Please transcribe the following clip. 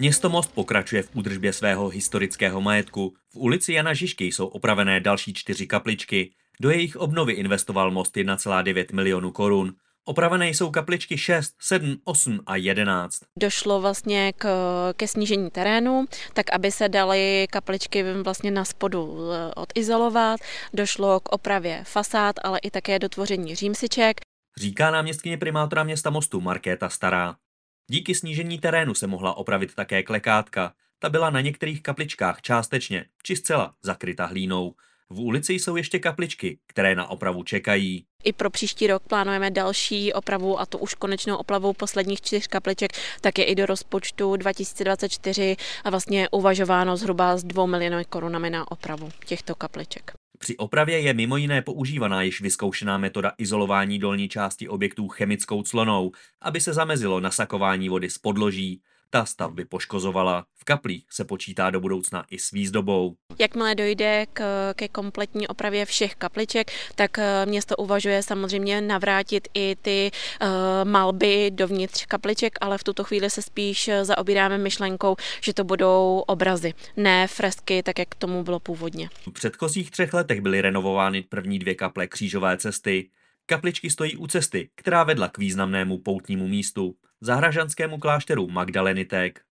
Město Most pokračuje v údržbě svého historického majetku. V ulici Jana Žižky jsou opravené další čtyři kapličky. Do jejich obnovy investoval Most 1,9 milionů korun. Opravené jsou kapličky 6, 7, 8 a 11. Došlo vlastně k, ke snížení terénu, tak aby se daly kapličky vlastně na spodu eh, odizolovat. Došlo k opravě fasád, ale i také dotvoření římsiček. Říká náměstkyně primátora města Mostu Markéta Stará. Díky snížení terénu se mohla opravit také klekátka. Ta byla na některých kapličkách částečně či zcela zakryta hlínou. V ulici jsou ještě kapličky, které na opravu čekají. I pro příští rok plánujeme další opravu a to už konečnou opravu posledních čtyř kapliček, tak je i do rozpočtu 2024 a vlastně uvažováno zhruba s dvou miliony korunami na opravu těchto kapliček. Při opravě je mimo jiné používaná již vyzkoušená metoda izolování dolní části objektů chemickou clonou, aby se zamezilo nasakování vody z podloží. Ta stavby poškozovala. V kaplích se počítá do budoucna i s výzdobou. Jakmile dojde k, ke kompletní opravě všech kapliček, tak eh, město uvažuje samozřejmě navrátit i ty uh, malby dovnitř kapliček, ale v tuto chvíli se spíš zaobíráme myšlenkou, že to budou obrazy, ne fresky, tak jak tomu bylo původně. V předchozích třech letech byly renovovány první dvě kaple křížové cesty. Kapličky stojí u cesty, která vedla k významnému poutnímu místu, zahražanskému klášteru Magdalenitek.